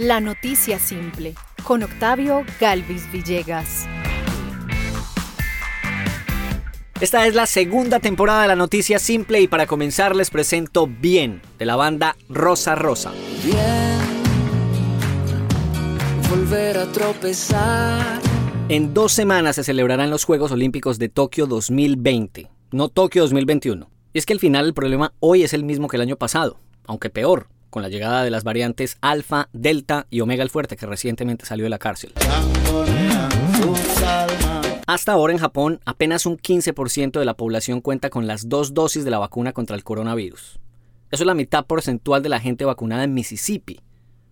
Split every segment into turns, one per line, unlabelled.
La noticia simple con Octavio Galvis Villegas.
Esta es la segunda temporada de la noticia simple y para comenzar les presento Bien de la banda Rosa Rosa.
Bien, volver a tropezar.
En dos semanas se celebrarán los Juegos Olímpicos de Tokio 2020, no Tokio 2021. Y es que al final el problema hoy es el mismo que el año pasado, aunque peor, con la llegada de las variantes alfa, delta y omega el fuerte que recientemente salió de la cárcel. Hasta ahora en Japón, apenas un 15% de la población cuenta con las dos dosis de la vacuna contra el coronavirus. Eso es la mitad porcentual de la gente vacunada en Mississippi,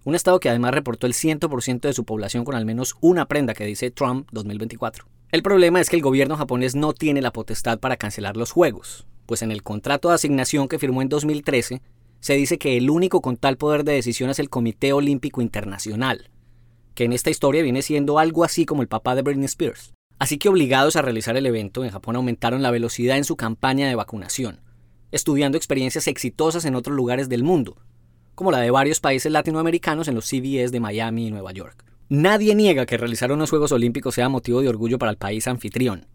un estado que además reportó el 100% de su población con al menos una prenda que dice Trump 2024. El problema es que el gobierno japonés no tiene la potestad para cancelar los juegos, pues en el contrato de asignación que firmó en 2013 se dice que el único con tal poder de decisión es el Comité Olímpico Internacional, que en esta historia viene siendo algo así como el papá de Britney Spears. Así que obligados a realizar el evento, en Japón aumentaron la velocidad en su campaña de vacunación, estudiando experiencias exitosas en otros lugares del mundo, como la de varios países latinoamericanos en los CBS de Miami y Nueva York. Nadie niega que realizar unos Juegos Olímpicos sea motivo de orgullo para el país anfitrión.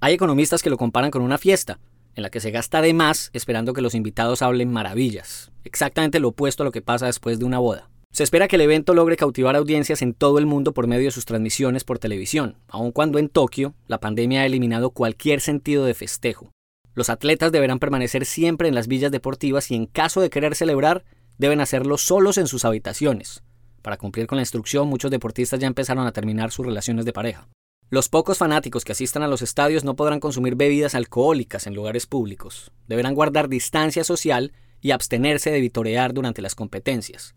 Hay economistas que lo comparan con una fiesta, en la que se gasta de más esperando que los invitados hablen maravillas, exactamente lo opuesto a lo que pasa después de una boda. Se espera que el evento logre cautivar audiencias en todo el mundo por medio de sus transmisiones por televisión, aun cuando en Tokio la pandemia ha eliminado cualquier sentido de festejo. Los atletas deberán permanecer siempre en las villas deportivas y en caso de querer celebrar, deben hacerlo solos en sus habitaciones. Para cumplir con la instrucción, muchos deportistas ya empezaron a terminar sus relaciones de pareja. Los pocos fanáticos que asistan a los estadios no podrán consumir bebidas alcohólicas en lugares públicos. Deberán guardar distancia social y abstenerse de vitorear durante las competencias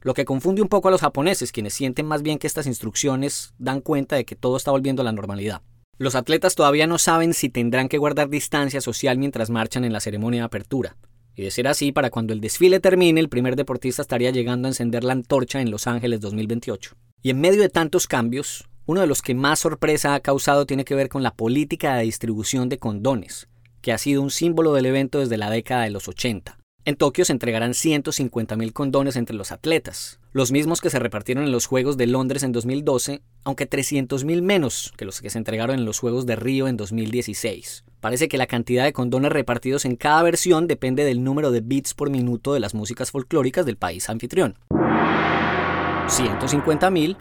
lo que confunde un poco a los japoneses, quienes sienten más bien que estas instrucciones dan cuenta de que todo está volviendo a la normalidad. Los atletas todavía no saben si tendrán que guardar distancia social mientras marchan en la ceremonia de apertura. Y de ser así, para cuando el desfile termine, el primer deportista estaría llegando a encender la antorcha en Los Ángeles 2028. Y en medio de tantos cambios, uno de los que más sorpresa ha causado tiene que ver con la política de distribución de condones, que ha sido un símbolo del evento desde la década de los 80. En Tokio se entregarán 150.000 condones entre los atletas, los mismos que se repartieron en los Juegos de Londres en 2012, aunque 300.000 menos que los que se entregaron en los Juegos de Río en 2016. Parece que la cantidad de condones repartidos en cada versión depende del número de bits por minuto de las músicas folclóricas del país anfitrión. 150.000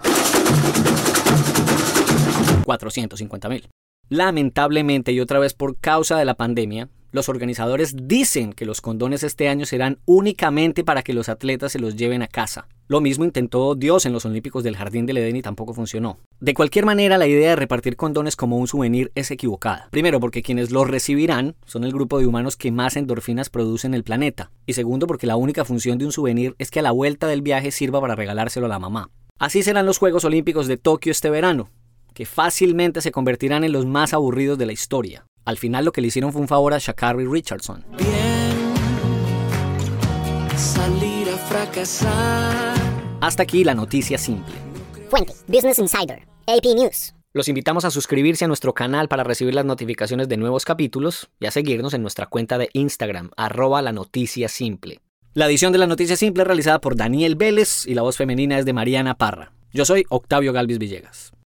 450.000. Lamentablemente y otra vez por causa de la pandemia, los organizadores dicen que los condones este año serán únicamente para que los atletas se los lleven a casa. Lo mismo intentó Dios en los Olímpicos del Jardín del Edén y tampoco funcionó. De cualquier manera, la idea de repartir condones como un souvenir es equivocada. Primero, porque quienes los recibirán son el grupo de humanos que más endorfinas producen en el planeta. Y segundo, porque la única función de un souvenir es que a la vuelta del viaje sirva para regalárselo a la mamá. Así serán los Juegos Olímpicos de Tokio este verano, que fácilmente se convertirán en los más aburridos de la historia. Al final lo que le hicieron fue un favor a Shakari Richardson.
salir a fracasar.
Hasta aquí la noticia simple.
Fuente, Business Insider, AP News.
Los invitamos a suscribirse a nuestro canal para recibir las notificaciones de nuevos capítulos y a seguirnos en nuestra cuenta de Instagram, arroba la noticia simple. La edición de la noticia simple es realizada por Daniel Vélez y la voz femenina es de Mariana Parra. Yo soy Octavio Galvis Villegas.